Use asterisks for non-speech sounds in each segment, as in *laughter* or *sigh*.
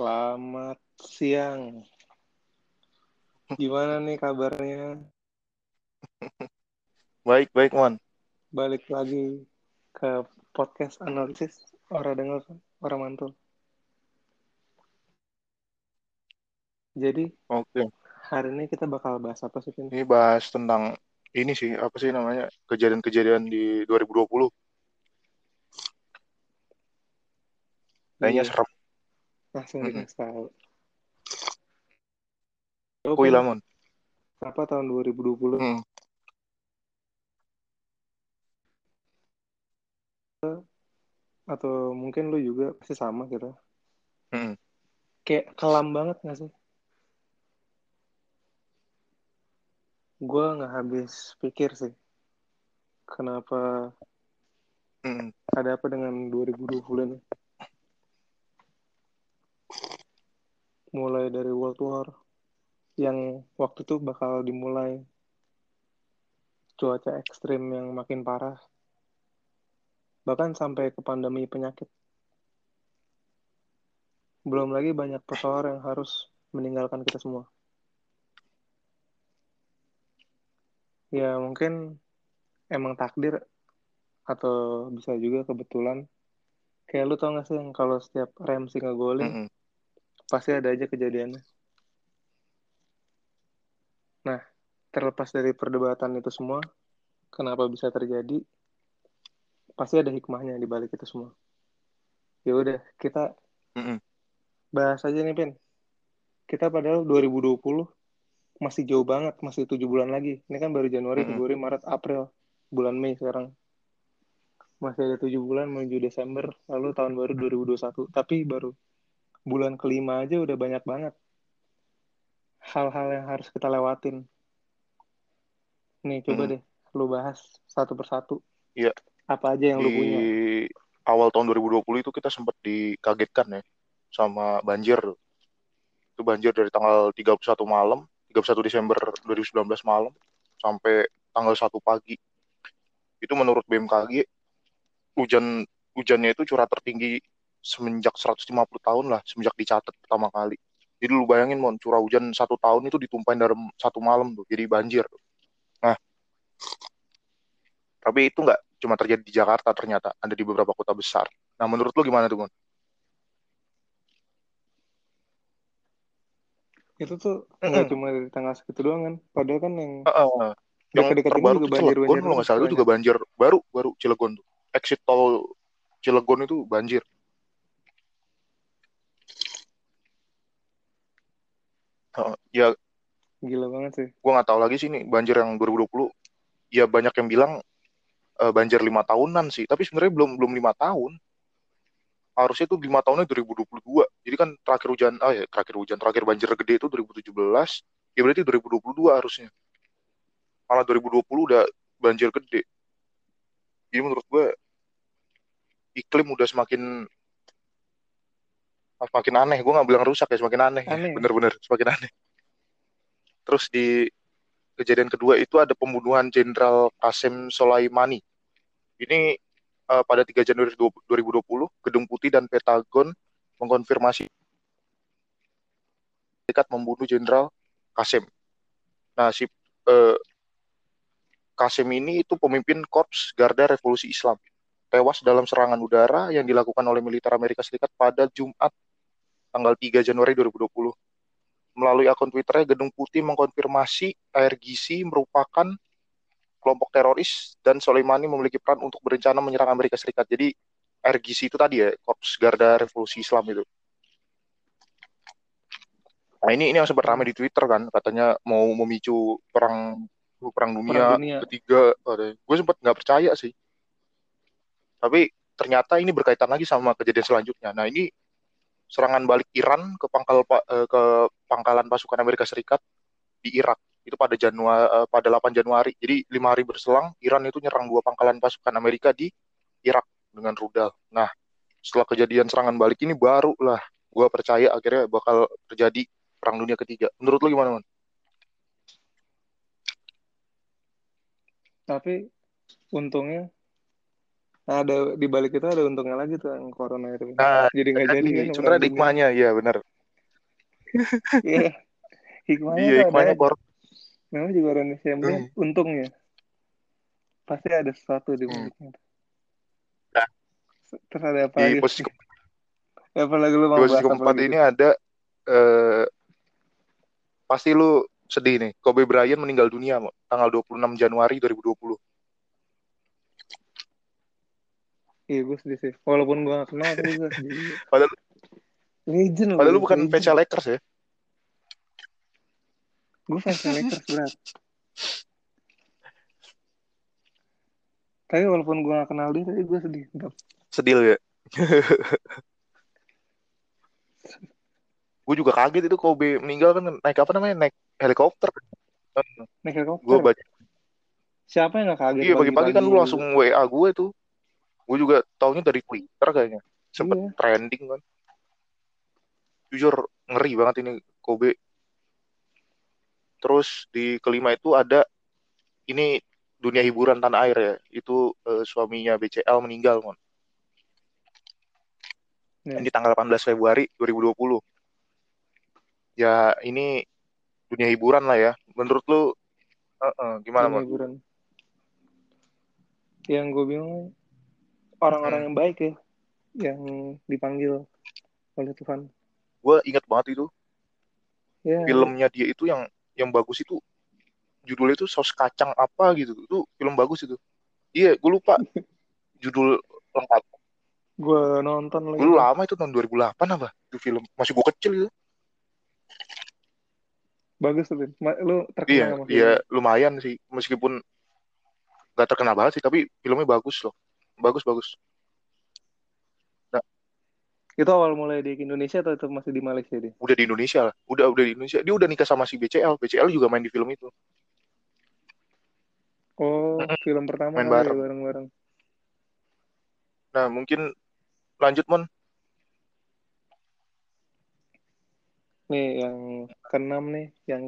Selamat siang. Gimana nih kabarnya? *laughs* Baik, baik, Mon. Balik lagi ke podcast analisis orang dengar orang mantul. Jadi Oke. hari ini kita bakal bahas apa sih, Vin? Ini bahas tentang ini sih, apa sih namanya? Kejadian-kejadian di 2020. Kayaknya Iya, serem. Langsung dikasih tahu. Kuy Vin, lah, Mon. apa tahun 2020 Mm. atau mungkin lu juga pasti sama gitu. Mm. Kayak kelam banget gak sih? Gue nggak habis pikir sih. Kenapa Mm. ada apa dengan 2020 ini? Mulai dari World War yang waktu itu bakal dimulai cuaca ekstrim yang makin parah, bahkan sampai ke pandemi penyakit. Belum lagi banyak pesohor yang harus meninggalkan kita semua. Ya mungkin emang takdir atau bisa juga kebetulan. Kayak lu tau gak sih yang kalau setiap Ramsey ngegolin, Mm-mm. Pasti ada aja kejadiannya. Nah, terlepas dari perdebatan itu semua, kenapa bisa terjadi, pasti ada hikmahnya di balik itu semua. Ya udah, kita Mm-mm. bahas aja nih, Pin. Kita padahal 2020 masih jauh banget, masih tujuh bulan lagi. Ini kan baru Januari. Februari, Maret, April, bulan Mei sekarang. Masih ada tujuh bulan menuju Desember, lalu tahun baru 2021. Tapi baru bulan kelima aja udah banyak banget hal-hal yang harus kita lewatin. Nih, coba Mm. deh lu bahas satu persatu. Iya. Apa aja yang lu Di punya? awal tahun 2020 itu kita sempat dikagetkan ya sama banjir. Itu banjir dari tanggal 31 malam, 31 Desember 2019 malam sampai tanggal 1 pagi. Itu menurut BMKG hujan hujannya itu curah tertinggi semenjak 150 tahun lah, semenjak dicatat pertama kali. Jadi lu bayangin mon, curah hujan satu tahun itu ditumpahin dalam satu malam tuh, jadi banjir. Nah, tapi itu nggak cuma terjadi di Jakarta ternyata, ada di beberapa kota besar. Nah, menurut lu gimana tuh mon? Itu tuh nggak cuma dari tanggal segitu doang kan. Padahal kan yang Heeh. Yang dekat-dekat ini terbaru juga tuh Cilegon banjir-banjir kalau nggak salah itu juga banjir baru baru Cilegon tuh. Exit tol Cilegon itu banjir. Heeh. Ya. Gila banget sih. gue nggak tahu lagi sih nih banjir yang 2020 ya banyak yang bilang eh, banjir lima tahunan sih. Tapi sebenarnya belum belum lima tahun. Harusnya itu lima tahunnya 2022 jadi kan terakhir hujan ah ya terakhir hujan terakhir banjir gede itu 2017 ya berarti 2022 harusnya. Malah 2020 udah banjir gede. Jadi menurut gue iklim udah semakin semakin aneh gue nggak bilang rusak ya semakin aneh. Ya. Bener-bener semakin aneh. Terus di kejadian kedua itu ada pembunuhan Jenderal Qasem Soleimani. Ini eh, pada 3 Januari 2020 Gedung Putih dan Pentagon mengkonfirmasi dekat membunuh Jenderal Qasem. Nah si eh, Qasem ini itu pemimpin Korps Garda Revolusi Islam. Tewas dalam serangan udara yang dilakukan oleh militer Amerika Serikat pada Jumat tanggal 3 Januari 2020. Melalui akun Twitternya, Gedung Putih mengkonfirmasi IRGC merupakan kelompok teroris dan Soleimani memiliki peran untuk berencana menyerang Amerika Serikat. Jadi IRGC itu tadi ya, Korps Garda Revolusi Islam itu. Nah ini ini yang sempat ramai di Twitter kan, katanya mau memicu perang perang dunia, Perang dunia. ketiga. Gue sempat nggak percaya sih. Tapi ternyata ini berkaitan lagi sama kejadian selanjutnya. Nah ini serangan balik Iran ke pangkal pa- eh, ke pangkalan pasukan Amerika Serikat di Irak itu pada Januari pada 8 Januari. Jadi lima hari berselang Iran itu nyerang dua pangkalan pasukan Amerika di Irak dengan rudal. Nah setelah kejadian serangan balik ini baru lah gue percaya akhirnya bakal terjadi perang dunia ketiga. Menurut lu gimana man? Tapi untungnya ada di balik itu ada untungnya lagi tuh yang corona itu. Nah Jadi nggak jadi kan jadi sebenarnya ada dunia. hikmahnya ya benar. *laughs* Iya. Hikmahnya iya ada hikmahnya Memang juga orang Indonesia Hmm. untungnya. Pasti ada sesuatu di Hmm. baliknya. Nah. Terus ada apa di lagi? posisi ke- Apa lagi lu di mau posisi bahas apa keempat ini ada eh pasti lu sedih nih Kobe Bryant meninggal dunia tanggal 26 Januari 2020 Iya gue sedih sih. Walaupun gue gak kenal tapi gue sedih. padahal Legend padahal lu bukan fans Lakers ya Gue fans Lakers berat. Tapi walaupun gue gak kenal dia, tapi gue sedih. Sedih lu ya *laughs* gue juga kaget itu Kobe meninggal kan naik apa namanya naik helikopter Naik gue helikopter. baca Siapa yang gak kaget iya pagi-pagi kan lu langsung WA gue tuh gue juga taunya dari Twitter kayaknya. Sempet Iya. trending kan. Jujur ngeri banget ini Kobe. Terus di kelima itu ada ini dunia hiburan tanah air ya. Itu eh, suaminya BCL meninggal mon. Iya. di tanggal 18 Februari 2020 ya ini dunia hiburan lah ya. Menurut lu eh, eh, gimana Dunia mon? hiburan. Yang gue bingung orang-orang Hmm. yang baik ya, yang dipanggil oleh Tuhan. gue inget banget itu. Ya, filmnya dia itu yang yang bagus itu judulnya itu saus kacang apa gitu. Itu film bagus itu. Iya gue lupa. *laughs* Judul lengkap. Gue nonton lagi. dulu lama itu tahun 2008 apa? Itu film masih gue kecil itu. Bagus tuh, Lu terkenal iya iya filmnya. lumayan sih. Meskipun gak terkenal banget sih tapi filmnya bagus loh bagus bagus. Itu awal mulai di Indonesia atau itu masih di Malaysia dia? udah di Indonesia lah. Udah udah di Indonesia. Dia udah nikah sama si BCL BCL juga main di film itu. Oh, film pertama Main kali ya bareng. bareng-bareng. nah mungkin lanjut mon. Nih yang keenam nih, yang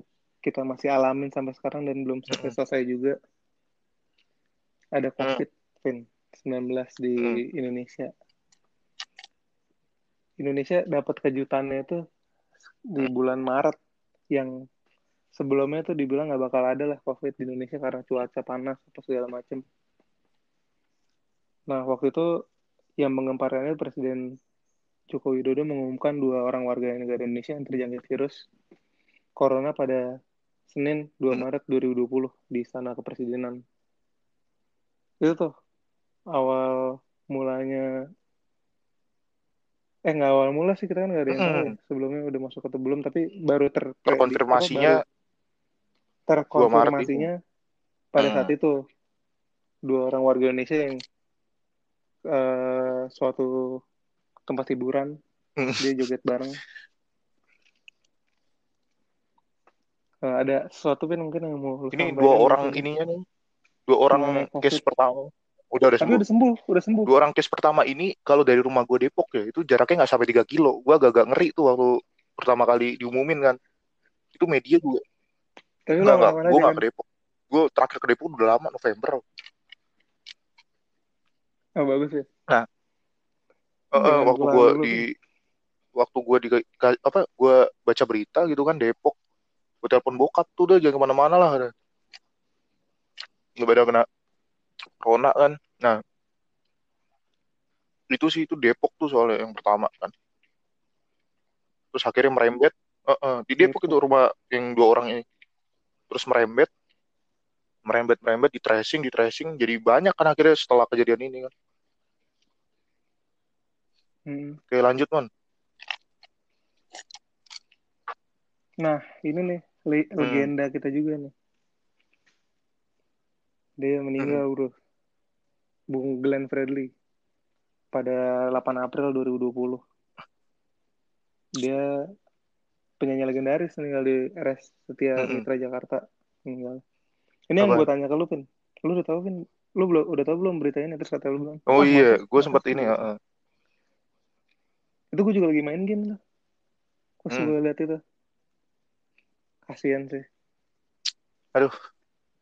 kita masih alamin sampai sekarang dan belum selesai-selesai juga. Ada COVID, Vin, 19 di Hmm. Indonesia. Indonesia dapat kejutannya itu di bulan Maret yang sebelumnya tuh dibilang nggak bakal ada lah COVID di Indonesia karena cuaca panas atau segala macem. Nah, waktu itu yang mengemparkannya Presiden Joko Widodo mengumumkan dua orang warga negara Indonesia yang terjangkit virus corona pada Senin 2 Hmm. Maret 2020 di Istana Kepresidenan. Itu tuh awal mulanya. Eh nggak awal mula sih kita kan nggak ada yang tahu ya. Mm-mm. sebelumnya udah masuk atau belum tapi baru ter terkonfirmasinya apa, baru 2 Maret terkonfirmasinya pada saat itu. Dua orang warga Indonesia yang eh, suatu tempat hiburan Hmm. dia joget bareng. Eh, ada sesuatu pun mungkin yang mau ini dua orang ininya nih dua orang case pertama udah udah sembuh. udah sembuh udah sembuh. Dua orang case pertama ini kalau dari rumah gue Depok ya itu jaraknya nggak sampai 3 kilo. Gue agak-agak ngeri tuh waktu pertama kali diumumin kan. Itu media juga tapi nggak nggak gue nggak kan? ke Depok. Gue terakhir ke Depok udah lama November. Oh, bagus ya. Nah. Eh, Jangan waktu gue di waktu gue di apa gue baca berita gitu kan Depok. Gue telepon bokap tuh udah jangan ke mana-mana lah. Udah. nggak beda kena corona kan nah itu sih itu Depok tuh soalnya yang pertama kan. Terus akhirnya merembet eh, eh, di Depok itu rumah yang dua orang ini. Terus merembet merembet merembet di tracing di tracing jadi banyak kan akhirnya setelah kejadian ini kan. Hmm. oke lanjut man nah ini nih le- Hmm. legenda kita juga nih. Dia meninggal Hmm. bro Bung Glenn Fredly pada 8 April 2020 dia penyanyi legendaris meninggal di RS Setia. Mitra Jakarta meninggal ini yang Apa? gue tanya ke lu Pin lu udah tahu Pin lu belum udah tahu belum berita ini terus kata lu bilang oh "Ah, iya gue sempat sih?" ini eh. itu gue juga lagi main game tuh pas Hmm. gue liat itu kasian sih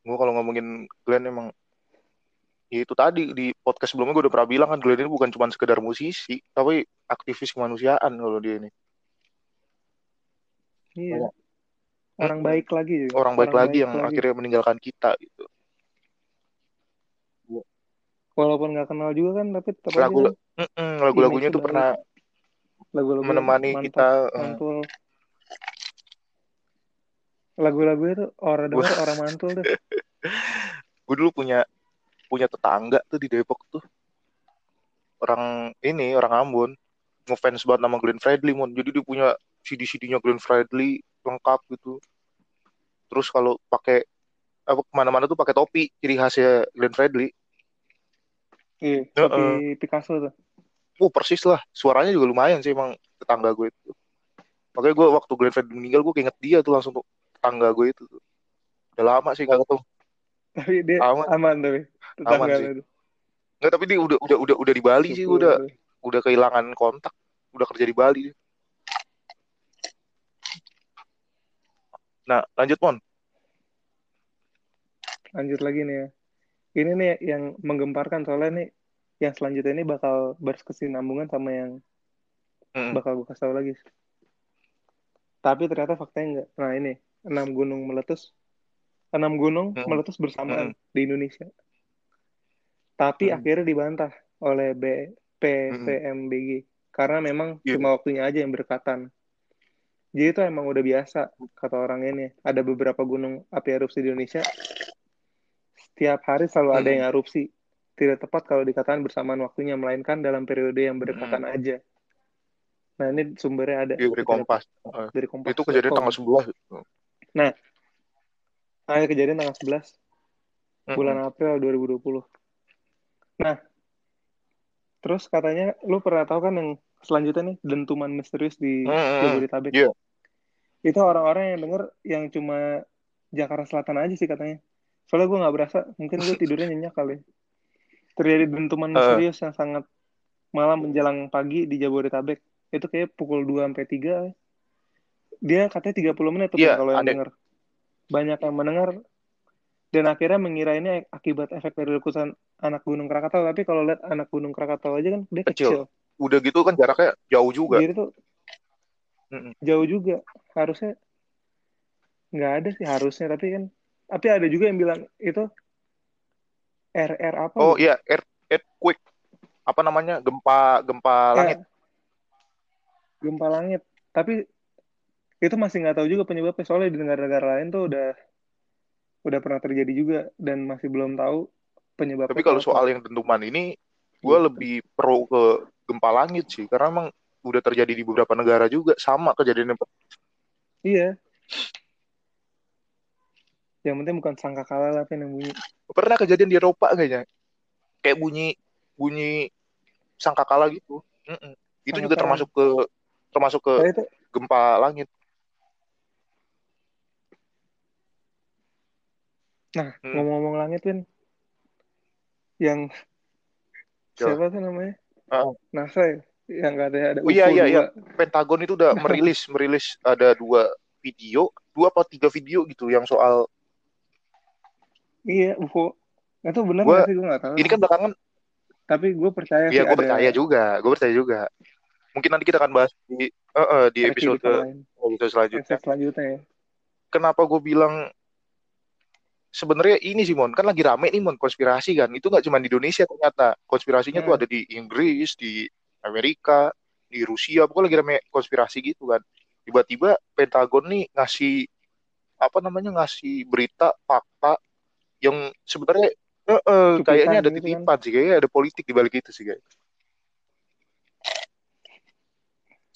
gue kalau ngomongin Glenn emang ya itu tadi di podcast sebelumnya gue udah pernah bilang kan Glenn ini bukan cuma sekedar musisi tapi aktivis kemanusiaan kalau dia ini Iya. Banyak. Orang Mm-mm. baik lagi. ya. orang baik lagi yang lagi. akhirnya meninggalkan kita gitu Walaupun nggak kenal juga kan, tapi tetap aja lagu kan Mm-mm, lagu-lagunya Image-nya tuh pernah lagu-lagu menemani mantap, kita eh, mantul. Lagu-lagunya tuh orang denger orang mantul tuh. *laughs* gue dulu punya punya tetangga tuh di Depok tuh orang ini orang Ambon ngefans banget sama Glenn Fredly mon jadi dia punya CD-CD-nya Glenn Fredly lengkap gitu terus kalau pakai apa ke mana-mana tuh pakai topi ciri khasnya Glenn Fredly Iya, Heeh. tapi Picasso tuh. oh persis lah suaranya juga lumayan sih emang tetangga gue itu makanya gue waktu Glenn Fredly meninggal gue keinget dia tuh langsung tuh tetangga gue itu tuh. udah lama sih gak ketemu Tapi dia Aman. aman, tapi Aman sih. Nggak, tapi dia udah udah udah udah di Bali sih Syukur udah tuh. udah kehilangan kontak udah kerja di Bali nah lanjut mon Lanjut lagi nih ya. Ini nih yang menggemparkan soalnya nih yang selanjutnya ini bakal berkesinambungan sama yang Mm-mm. bakal gue kasih tau lagi. Tapi ternyata faktanya enggak. Nah ini, enam gunung meletus. Enam gunung Mm-mm. meletus bersamaan di Indonesia. Tapi Mm. akhirnya dibantah oleh B, PVMBG. Karena memang Iya. cuma waktunya aja yang berdekatan. Jadi itu emang udah biasa, kata orang ini. Ada beberapa gunung api erupsi di Indonesia. Setiap hari selalu ada Mm-mm. yang erupsi. Tidak tepat kalau dikatakan bersamaan waktunya, melainkan dalam periode yang berdekatan aja. Nah ini sumbernya ada. Iya, dari Kompas Eh, dari Kompas. itu kejadian tanggal 11 Ah, kejadian tanggal 11 Mm-mm. bulan April 2020. Nah, terus katanya lu pernah tahu kan yang selanjutnya nih dentuman misterius di. Jabodetabek. Iya. Itu orang-orang yang denger yang cuma Jakarta Selatan aja sih katanya. Soalnya gue nggak berasa, mungkin gue tidurnya nyenyak kali. Terjadi dentuman Eh. misterius yang sangat malam menjelang pagi di Jabodetabek. Itu kayak pukul 2 sampai 3. Dia katanya 30 menit tuh Iya, kalau yang denger. Banyak yang mendengar dan akhirnya mengira ini akibat efek dari letusan anak Gunung Krakatau. Tapi kalau lihat anak Gunung Krakatau aja kan dia Kecil. kecil. udah gitu kan jaraknya jauh juga Jadi tuh Mm-mm. jauh juga. Harusnya nggak ada sih harusnya. Tapi kan tapi ada juga yang bilang itu RR apa? oh iya earth, earthquake apa namanya gempa gempa Ya, langit gempa langit. Tapi itu masih nggak tahu juga penyebabnya. Soalnya di negara-negara lain tuh udah udah pernah terjadi juga dan masih belum tahu penyebabnya. tapi kalau soal yang dentuman ini gue Gitu. lebih pro ke gempa langit sih karena emang udah terjadi di beberapa negara juga sama kejadiannya Iya. Yang penting bukan sangka kalah lah yang bunyi. pernah kejadian di Eropa kayaknya kayak bunyi bunyi sangkakala gitu Mm-mm. itu juga Sangkakala. termasuk ke termasuk ke Saya itu gempa langit Nah, Hmm. ngomong-ngomong langit, Win. Yang Ya. siapa tuh namanya? Ah. NASA ya? Yang katanya ada Oh, iya, iya, iya. 2. Pentagon itu udah *laughs* merilis merilis ada dua video dua atau tiga video gitu yang soal Iya, UFO. Itu benar Gua- nggak sih? Gue nggak tahu. ini kan belakangan Tapi gue percaya Iya, gue ada percaya juga. Gue percaya juga. Mungkin nanti kita akan bahas di eh, eh, di ada episode lain. episode selanjutnya. Episode selanjutnya ya. Kenapa gue bilang sebenarnya ini sih Mon, kan lagi rame nih Mon konspirasi kan. Itu nggak cuma di Indonesia ternyata. Konspirasinya tuh Hmm. ada di Inggris, di Amerika, di Rusia. Pokoknya lagi rame konspirasi gitu kan. Tiba-tiba Pentagon nih ngasih apa namanya ngasih berita fakta yang sebenarnya eh, eh, kayaknya ada gitu kan. titipan sih, kayaknya ada politik di balik itu sih kayak.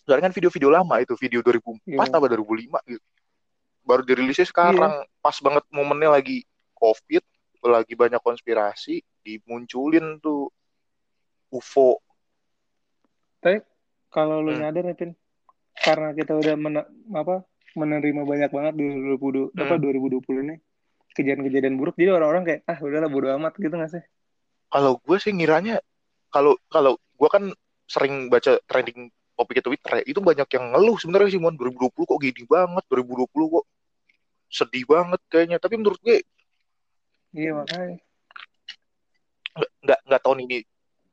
Soalnya kan video-video lama itu, video 2004 Iya. apa 2005 gitu. Baru dirilisnya sekarang, pas banget momennya lagi COVID, lagi banyak konspirasi, dimunculin tuh UFO. Tapi kalau lu Hmm. nyadar Pin, karena kita udah mena- apa menerima banyak banget di 2020, apa Hmm. 2020 ini kejadian-kejadian buruk, jadi orang-orang kayak ah udahlah bodo amat gitu nggak sih? Kalau gue sih ngiranya, kalau kalau gue kan sering baca trending topik Twitter ya, itu banyak yang ngeluh sebenarnya sih, Mon, 2020 kok gini banget, 2020 kok sedih banget kayaknya. Tapi menurut gue Iya makanya. nggak nggak tahun ini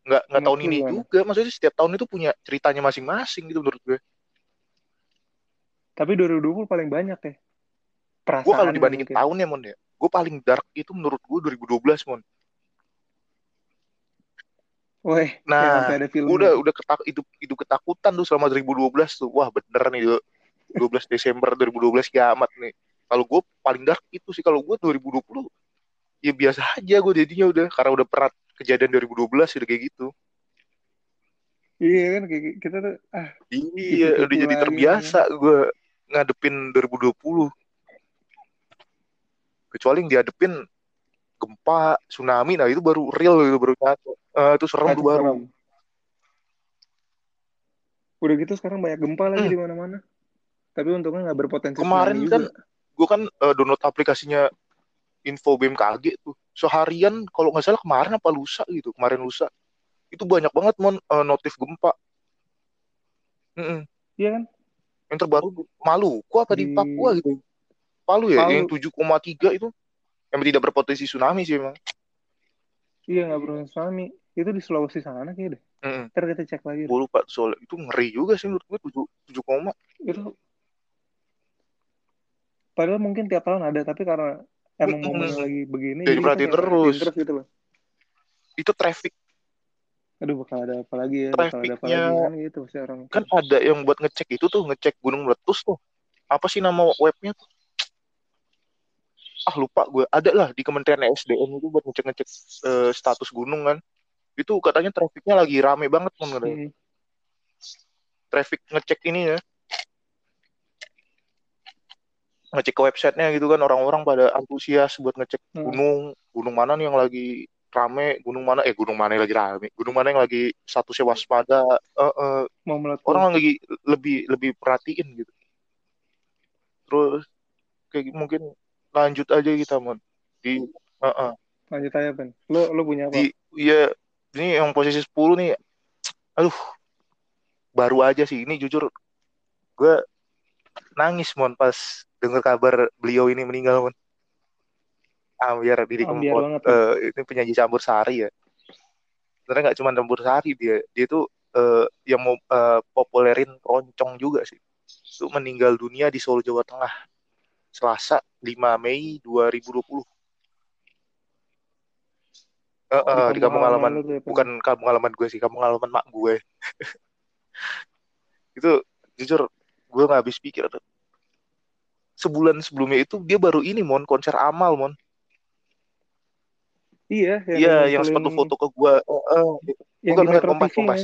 nggak nggak Menurut tahun ini gimana? juga maksudnya setiap tahun itu punya ceritanya masing-masing gitu menurut gue Tapi 2020 paling banyak ya. Perasaan Gue kalau dibandingin tahunnya mon ya, gue paling dark itu menurut gue 2012 mon. Woi, Nah, ada film. udah udah ketak itu itu ketakutan tuh selama 2012 tuh. Wah bener nih 12 Desember 2012 kiamat nih. Kalau gue paling dark itu sih kalau gue 2020 ya biasa aja gue jadinya udah karena udah pernah kejadian 2012 udah kayak gitu. Iya kan kayak kita tuh ah iya udah jadi terbiasa ya. gue ngadepin 2020. Kecuali yang dihadepin gempa, tsunami, nah itu baru real itu baru nyata. Uh, itu serem tuh baru. Udah gitu sekarang banyak gempa lagi hmm. di mana-mana. Tapi untungnya nggak berpotensi. Kemarin kan gue kan uh, download aplikasinya info BMKG tuh. Seharian kalau nggak salah kemarin apa lusa gitu, kemarin lusa. Itu banyak banget mon uh, notif gempa. Mm -mm. Iya kan? Yang terbaru Maluku apa di, di Papua gitu. Palu ya, Palu. yang 7,3 itu yang tidak berpotensi tsunami sih emang. Iya nggak berpotensi tsunami. Itu di Sulawesi sana kayak deh. Mm. Ntar kita cek lagi. Gue lupa soal itu ngeri juga sih menurut gue tujuh tujuh koma. Itu padahal mungkin tiap tahun ada tapi karena emang -hmm. momen lagi begini jadi berarti terus. terus gitu loh. Itu traffic. Aduh bakal ada apa lagi ya? Bakal ada apa lagi kan gitu orang kan ada yang buat ngecek itu tuh ngecek gunung meletus tuh. Apa sih nama webnya tuh? Ah lupa gue ada lah di Kementerian SDM itu buat ngecek ngecek uh, status gunung kan. Itu katanya trafiknya lagi rame banget menurut hmm. traffic ngecek ini ya ngecek ke websitenya gitu kan orang-orang pada antusias buat ngecek hmm. gunung. Gunung mana nih yang lagi rame? Gunung mana? Eh gunung mana yang lagi rame? Gunung mana yang lagi statusnya waspada? Uh, uh, Mau orang lagi lebih lebih perhatiin gitu. Terus kayak mungkin lanjut aja kita mon. Di uh -uh. lanjut aja Ben. Lo lo punya apa? Di iya ini yang posisi 10 nih. Aduh baru aja sih. Ini jujur gue nangis mon pas dengar kabar beliau ini meninggal mon. Ah biar diri kempot uh, ini penyanyi campur sari ya. Sebenarnya nggak cuma campur sari dia dia tuh uh, yang mau uh, populerin roncong juga sih. Itu meninggal dunia di Solo Jawa Tengah. Selasa 5 Mei 2020. Uh, uh, di kampung halaman. ya, bukan kampung halaman gue sih kampung halaman mak gue. *laughs* Itu jujur gue nggak habis pikir tuh sebulan sebelumnya itu dia baru ini mon konser amal mon. Iya yang iya yang sepatu foto ke gue uh, uh, bukan bukan kompas kompas.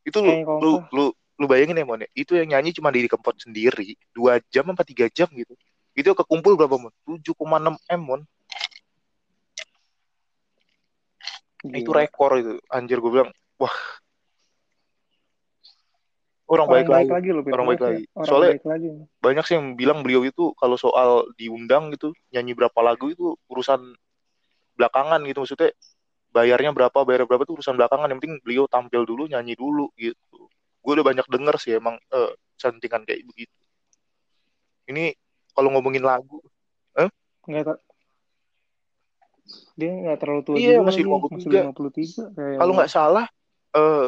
itu lu, lu lu lu bayangin ya mon itu yang nyanyi cuma diri kempot sendiri dua jam apa tiga jam gitu. Itu kekumpul berapa mon? 7,6 m mon. Gila. itu rekor itu anjir gue bilang wah orang, orang baik, baik lagi, lagi loh, orang baik lagi. orang soalnya baik lagi. banyak sih yang bilang beliau itu kalau soal diundang gitu nyanyi berapa lagu itu urusan belakangan gitu. Maksudnya bayarnya berapa bayar berapa itu urusan belakangan. Yang penting beliau tampil dulu nyanyi dulu gitu. Gue udah banyak denger sih emang uh, cantingan kayak begitu. Ini kalau ngomongin lagu eh? nggak tak dia nggak terlalu tua iya juga masih 53, masih 53 kalau nggak salah uh,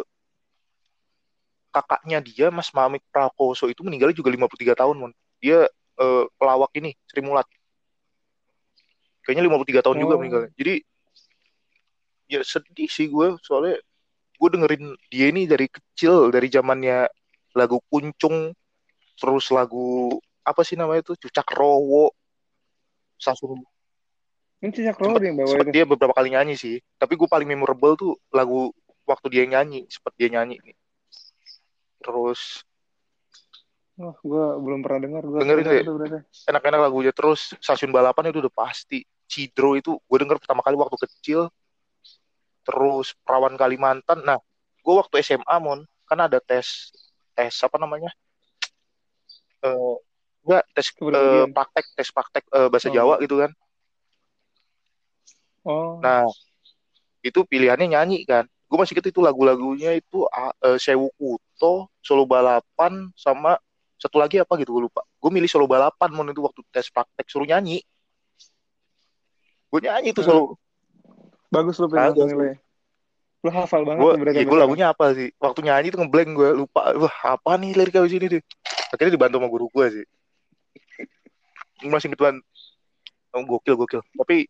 kakaknya dia Mas Mamik Prakoso itu meninggal juga 53 tahun mon. Dia uh, pelawak ini Sri Mulat. Kayaknya 53 tahun oh. juga meninggal jadi ya sedih sih gue soalnya gue dengerin dia ini dari kecil dari zamannya lagu kuncung terus lagu apa sih namanya itu? Cucak rowo. Sasun ini cucak rowo dia yang bawa itu? dia beberapa kali nyanyi sih. Tapi gue paling memorable tuh lagu waktu dia nyanyi seperti dia nyanyi terus Oh, gue belum pernah dengar. Gua dengerin deh. Enak-enak lagunya. Terus stasiun balapan itu udah pasti. Cidro itu gue denger pertama kali waktu kecil terus perawan Kalimantan nah gue waktu SMA mon kan ada tes tes apa namanya uh, enggak tes uh, praktek tes praktek uh, bahasa oh. Jawa gitu kan oh nah itu pilihannya nyanyi kan gue masih inget itu lagu-lagunya itu uh, Sewu Kuto Solo Balapan sama satu lagi apa gitu gue lupa. Gue milih Solo Balapan mon itu waktu tes praktek suruh nyanyi. Gue nyanyi itu solo. Bagus lu pengen nilai. Lu hafal banget tuh berarti ya gue lagunya apa sih? Waktu nyanyi tuh ngeblank gue lupa. Wah apa nih lirik abis ini deh akhirnya dibantu sama guru gue sih. Masih banget oh, gokil gokil. Tapi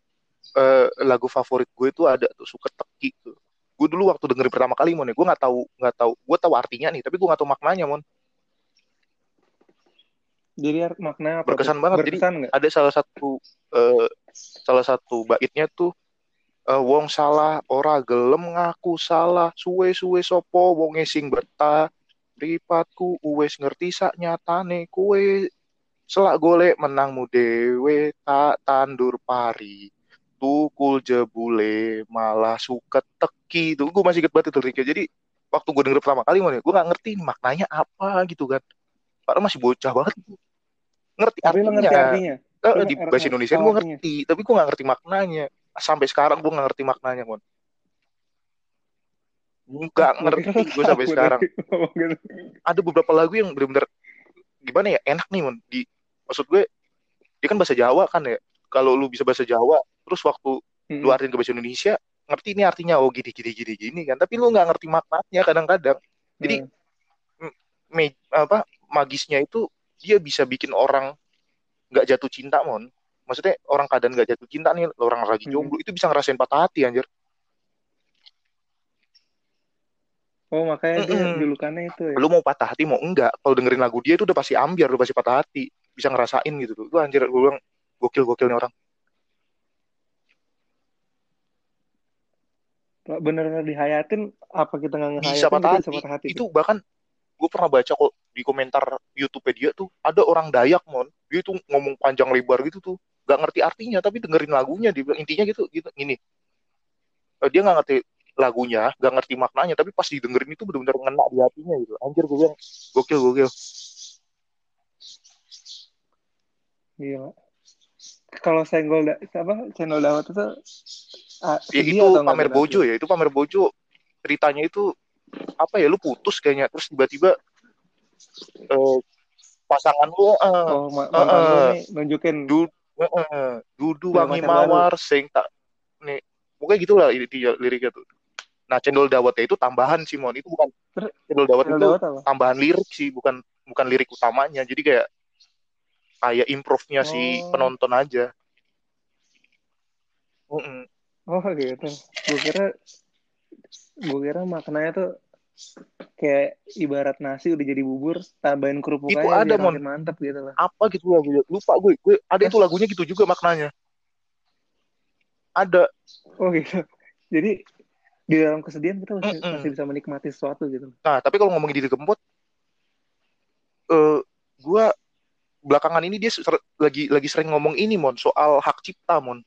eh, lagu favorit gue itu ada tuh suka teki tuh gue dulu waktu dengerin pertama kali mon ya gue nggak tahu nggak tahu gue tahu artinya nih tapi gue nggak tahu maknanya mon Jadi maknanya apa? Berkesan banget. Jadi, Berkesan nggak? ada salah satu eh, salah satu baitnya tuh eh, wong salah ora gelem ngaku salah suwe suwe sopo wong sing betah ripatku uwes ngerti sak nyatane kue selak golek menangmu dewe tak tandur pari tukul jebule malah suket teki itu. Gue masih inget banget itu liriknya. Jadi waktu gue denger pertama kali mana gue nggak ngerti maknanya apa gitu kan. Karena masih bocah banget. Ngerti Tapi lu artinya ngerti artinya? Eh, di bahasa Indonesia gue ngerti tapi gue nggak ngerti maknanya. Sampai sekarang gue nggak ngerti maknanya mon. Nggak *laughs* ngerti gue sampai sekarang. *laughs* gitu. ada beberapa lagu yang benar-benar gimana ya enak nih mon. Di maksud gue dia kan bahasa Jawa kan ya. Kalau lu bisa bahasa Jawa terus waktu Mm-mm. lu artiin ke bahasa Indonesia ngerti ini artinya oh gini gini gini gini kan tapi lu nggak ngerti maknanya kadang-kadang jadi Hmm. me- apa magisnya itu dia bisa bikin orang nggak jatuh cinta mon maksudnya orang keadaan nggak jatuh cinta nih orang lagi Hmm. jomblo itu bisa ngerasain patah hati anjir Oh makanya dia Mm-mm. julukannya itu ya. lu mau patah hati mau enggak kalau dengerin lagu dia itu udah pasti ambiar udah pasti patah hati bisa ngerasain gitu tuh itu anjir gue bilang gokil gokilnya orang Bener-bener dihayatin apa kita nggak ngehayatin bisa patah hati bisa patah hati. itu bahkan gue pernah baca kok di komentar YouTube dia tuh ada orang Dayak mon. Dia tuh ngomong panjang lebar gitu tuh. Nggak ngerti artinya tapi dengerin lagunya. Dia bilang intinya gitu gitu gini. Eh, dia nggak ngerti lagunya nggak ngerti maknanya tapi pas didengerin itu benar-benar ngena di hatinya gitu. Anjir gue bilang gokil gokil. Gila. Kalau senggol da apa channel dawat itu ah, ya, itu pamer bojo ya itu pamer bojo. Ceritanya itu apa ya lu putus kayaknya terus tiba-tiba eh, pasangan lu eh, Oh ma- eh, nih nunjukin. du, eh, eh, dudu wangi mawar sing tak nih pokoknya gitulah ini dia liriknya tuh. Nah cendol dawatnya itu tambahan Simon itu bukan cendol dawat channel itu dawat apa? tambahan lirik sih bukan bukan lirik utamanya. Jadi kayak kayak improve-nya si Oh. penonton aja. Mm-mm. Oh gitu. Gue kira gue kira maknanya tuh kayak ibarat nasi udah jadi bubur tambahin kerupuk Itu aja ada, Mon. mantep gitu lah. apa gitu lagunya lupa gue gue ada itu lagunya gitu juga maknanya ada Oh gitu. Jadi di dalam kesedihan kita masih, Mm-mm. masih bisa menikmati sesuatu gitu. Nah, tapi kalau ngomongin diri gempot, eh gua belakangan ini dia ser- lagi lagi sering ngomong ini mon soal hak cipta mon.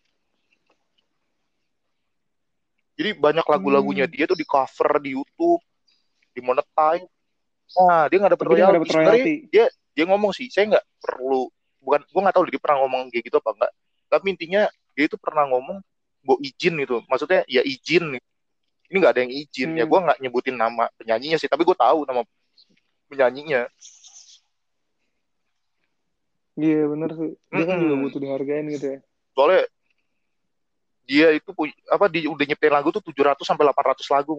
Jadi banyak lagu-lagunya Hmm. dia tuh di cover di YouTube, di monetize. Nah, dia nggak dia nggak royalti. royalti. dia ngomong sih, saya nggak perlu, bukan, gua nggak tahu dia pernah ngomong kayak gitu apa enggak. Tapi intinya dia itu pernah ngomong, gue izin itu. Maksudnya ya izin. Ini nggak ada yang izin. Ya Hmm. gue nggak nyebutin nama penyanyinya sih, tapi gue tahu nama penyanyinya. Iya bener sih. Dia kan juga butuh dihargain gitu ya. soalnya dia itu apa dia udah nyiptain lagu tuh 700 sampai 800 lagu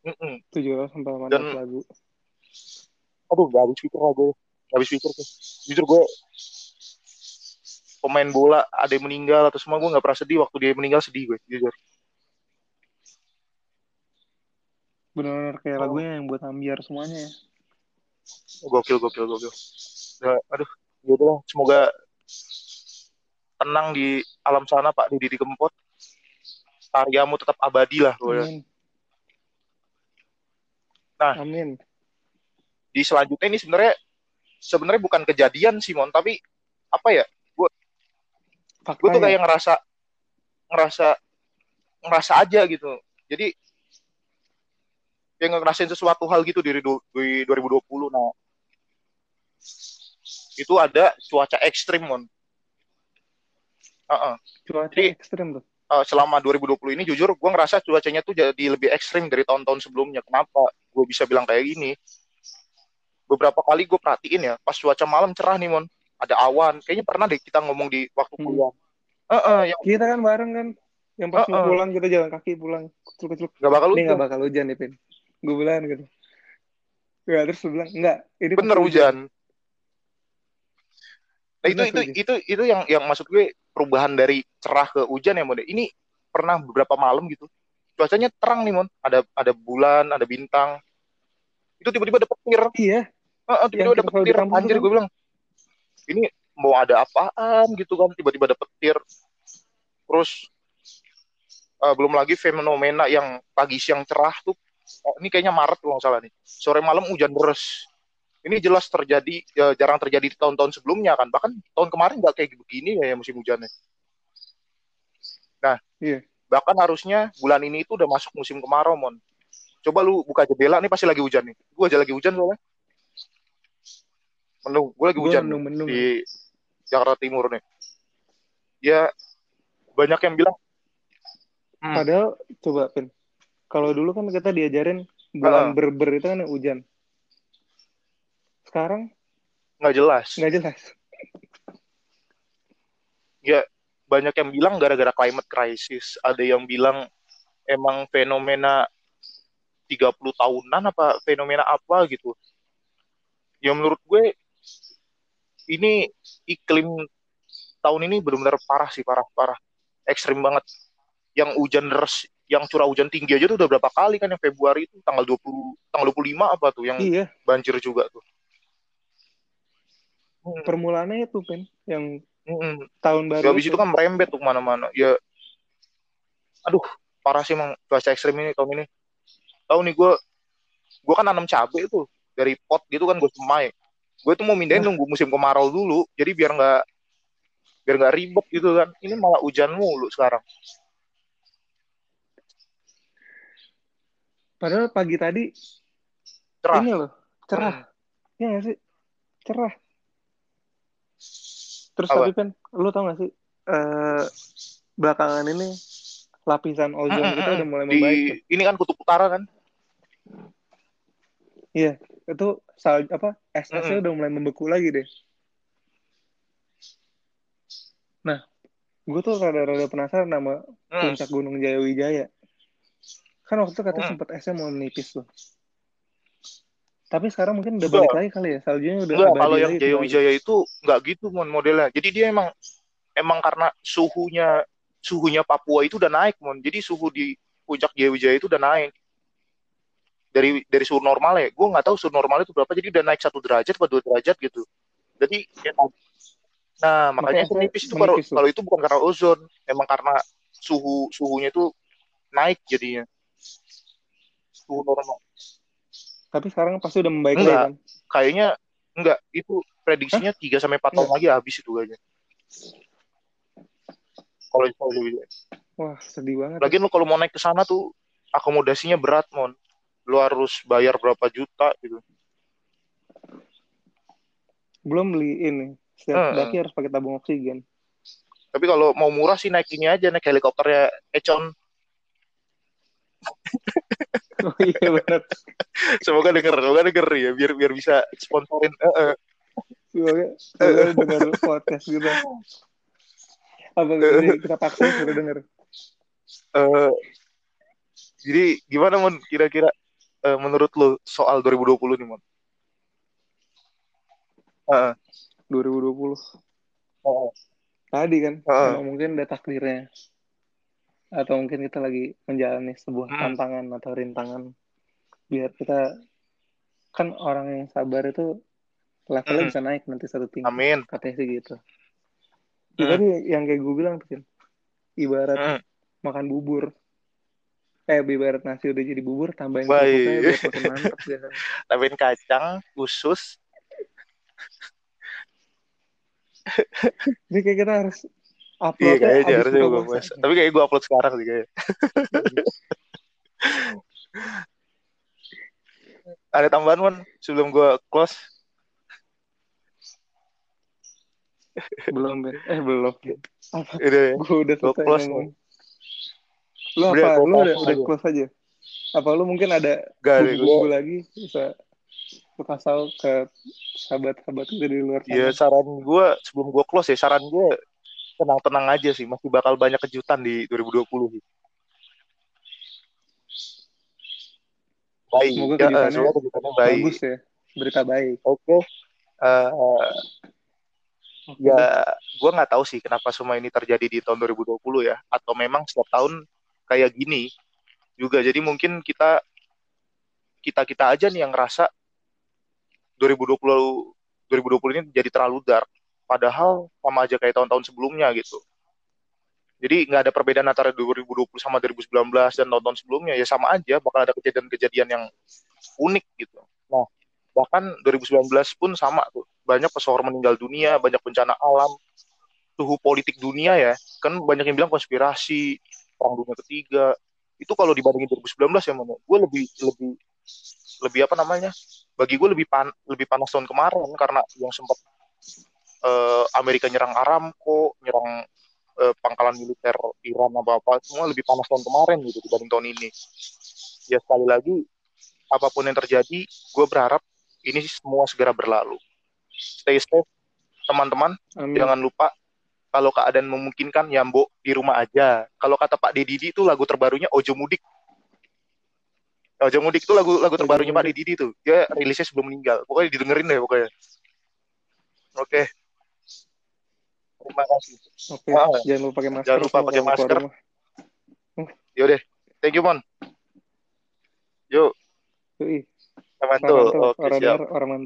Mm-mm. Tujuh ratus sampai delapan Dan- lagu. aduh gak habis pikir lah gue gak habis pikir tuh jujur gue pemain bola ada yang meninggal atau semua gue nggak pernah sedih waktu dia meninggal sedih gue jujur Bener-bener kayak Oh. lagunya yang buat ambiar semuanya ya. gokil gokil gokil ya, aduh ya udahlah semoga tenang di alam sana Pak Didi Kempot karyamu tetap abadi lah gue Amin. Nah. Amin. di selanjutnya ini sebenarnya sebenarnya bukan kejadian Simon tapi apa ya Fakta gue tuh ya. kayak ngerasa ngerasa ngerasa aja gitu jadi kayak ngerasain sesuatu hal gitu di, du- di 2020 nah itu ada cuaca ekstrim mon Heeh. Cuaca Jadi- ekstrim tuh. Eh, selama 2020 ini jujur gue ngerasa cuacanya tuh jadi lebih ekstrim dari tahun-tahun sebelumnya kenapa gue bisa bilang kayak gini beberapa kali gue perhatiin ya pas cuaca malam cerah nih mon ada awan kayaknya pernah deh kita ngomong di waktu Hmm. kuliah Heeh, yang Kita kan bareng kan Yang pas Uh-uh. mau pulang kita jalan kaki pulang kecil-kecil. nggak bakal Ini hujan nggak bakal hujan nih, Pin. Gue bilang gitu. Ya, terus lu bilang, enggak, ini bener hujan nah itu itu itu itu yang yang maksud gue perubahan dari cerah ke hujan ya mon. Ini pernah beberapa malam gitu cuacanya terang nih mon. Ada ada bulan ada bintang. Itu tiba-tiba ada petir. Iya, Heeh, tiba-tiba ada petir. anjir gue bilang ini mau ada apaan? gitu kan tiba-tiba ada petir. Terus eh, belum lagi fenomena yang pagi siang cerah tuh. Oh, ini kayaknya Maret kalau nggak salah nih. Sore malam hujan deras ini jelas terjadi ya, jarang terjadi di tahun-tahun sebelumnya kan bahkan tahun kemarin nggak kayak begini ya, ya musim hujannya nah Iya. bahkan harusnya bulan ini itu udah masuk musim kemarau mon coba lu buka jendela nih pasti lagi hujan nih gua aja lagi hujan soalnya mendung gue lagi hujan mendung-mendung. di Jakarta Timur nih ya banyak yang bilang hmm, Padahal, coba, Pin. Kalau dulu kan kita diajarin bulan Heeh. berber itu kan hujan. Sekarang? Nggak jelas. Nggak jelas. ya banyak yang bilang gara-gara climate crisis ada yang bilang emang fenomena 30 tahunan apa fenomena apa gitu. Ya menurut gue ini iklim tahun ini benar-benar parah sih parah parah. Ekstrim banget. Yang hujan deras yang curah hujan tinggi aja tuh udah berapa kali kan yang Februari itu tanggal 20 tanggal 25 apa tuh yang Iya, banjir juga tuh Hmm, permulaannya itu, Pin. Yang hmm. tahun Ya, baru habis itu kan merembet tuh ke mana-mana. Ya, aduh, parah sih emang cuaca ekstrim ini tahun ini. Tahu nih gue, gue kan nanam cabai tuh dari pot gitu kan gue semai. Gue tuh mau mindahin Nah. nunggu musim kemarau dulu, jadi biar nggak biar nggak ribet gitu kan. Ini malah hujan mulu sekarang. Padahal pagi tadi Cerah. ini loh, cerah. Hmm. Iya nggak sih? Cerah. Terus Apa? tapi kan, lu tau gak sih, eh belakangan ini lapisan ozon Mm, mm, kita mm. udah mulai Di membaik. tuh. ini kan kutub utara kan. Iya, itu sal apa es-esnya Mm-mm. udah mulai membeku lagi deh. Nah, gue tuh rada-rada penasaran sama Hmm. puncak Gunung Jayawijaya. Kan waktu itu katanya Hmm. sempat esnya mau menipis tuh. Tapi sekarang mungkin udah balik lagi kali ya, saljunya udah Enggak, kalau yang. Jaya Wijaya itu enggak gitu mon modelnya. Jadi dia emang emang karena suhunya suhunya Papua itu udah naik mon. Jadi suhu di puncak Jaya Wijaya itu udah naik dari dari suhu normal ya. Gue nggak tahu suhu normal itu berapa. Jadi udah naik satu derajat atau dua derajat gitu. Jadi ya, nah makanya Makanya itu itu kalau kalau itu bukan karena ozon, emang karena suhu suhunya itu naik jadinya suhu normal. Tapi sekarang pasti udah membaik Enggak. lagi kan. Kayaknya enggak itu prediksinya 3 sampai 4 tahun lagi habis itu kayaknya. Kalau Wijaya. Wah, sedih banget. Lagian lu kalau mau naik ke sana tuh akomodasinya berat, Mon. Lu harus bayar berapa juta gitu. Belum beli ini. Setiap Heeh. daki harus pakai tabung oksigen. Tapi kalau mau murah sih naik ini aja, naik helikopternya Econ. *laughs* Oh iya benar. Semoga denger, semoga denger ya, biar biar bisa sponsorin. Eh, eh. Semoga, semoga dengar podcast gitu. Apa gitu kita paksa suruh denger. Eh, jadi gimana Mon kira-kira eh, menurut lu soal 2020 nih Mon? Heeh. 2020. Heeh. Tadi kan, emang mungkin udah takdirnya. Atau mungkin kita lagi menjalani sebuah Hmm. tantangan atau rintangan. Biar kita, kan orang yang sabar itu levelnya Hmm. bisa naik nanti satu tinggi. Amin. Katanya sih gitu. Ya, Hmm. tadi yang kayak gue bilang tuh, ibarat Hmm. makan bubur. Eh, ibarat nasi udah jadi bubur, tambahin kerupuknya biar mantep. gitu. *laughs* Tambahin kacang, usus. Jadi kayak kita harus Iya uploadnya kayaknya harusnya buka gue puasa. Tapi kayak gue upload sekarang sih kayaknya. *laughs* Ada tambahan Mon sebelum gue close. Belum, Ben. Eh, belum. Apa? Udah ya. Gue udah Gua selesai close, ngomong. nih. Lu Udah, apa? gua Lu udah, udah aja. close aja? Apa lu mungkin ada Gak ada gue. lagi bisa lu kasih tau ke sahabat-sahabat kita di luar sana? Ya saran gue sebelum gue close ya saran gue tenang-tenang aja sih, masih bakal banyak kejutan di 2020 sih. Baik, Semoga ya, kejutannya semoga kejutannya baik. bagus ya berita baik Oke, Eh, Oke. ya gue nggak tahu sih kenapa semua ini terjadi di tahun 2020 ya, atau memang setiap tahun kayak gini juga. Jadi mungkin kita kita kita aja nih yang ngerasa 2020 2020 ini jadi terlalu dark. Padahal sama aja kayak tahun-tahun sebelumnya gitu. Jadi nggak ada perbedaan antara 2020 sama 2019 dan tahun-tahun sebelumnya. Ya sama aja, bakal ada kejadian-kejadian yang unik gitu. Nah, bahkan 2019 pun sama tuh. Banyak pesohor meninggal dunia, banyak bencana alam, suhu politik dunia ya. Kan banyak yang bilang konspirasi, perang dunia ketiga. Itu kalau dibandingin 2019 ya, mana? Gue lebih lebih lebih apa namanya? Bagi gue lebih pan lebih panas tahun kemarin karena yang sempat eh, Amerika nyerang Aramco, nyerang eh, pangkalan militer Iran apa apa semua lebih panas tahun kemarin gitu dibanding tahun ini. Ya sekali lagi apa pun yang terjadi, gue berharap ini semua segera berlalu. Stay safe teman-teman, Amin. jangan lupa kalau keadaan memungkinkan ya mbok di rumah aja. Kalau kata Pak Deddy itu lagu terbarunya Ojo Mudik. Ojo Mudik itu lagu lagu terbarunya Pak. Deddy tuh. Dia rilisnya sebelum meninggal. Pokoknya didengerin deh pokoknya. Oke. Terima kasih. Oke, Ah, jangan lupa pakai masker. jangan lupa pakai masker. rumah. Yaudah. Thank you, Mon. Yuk, mantul. orang mantul, Oke, orang siap. benar, orang mantul.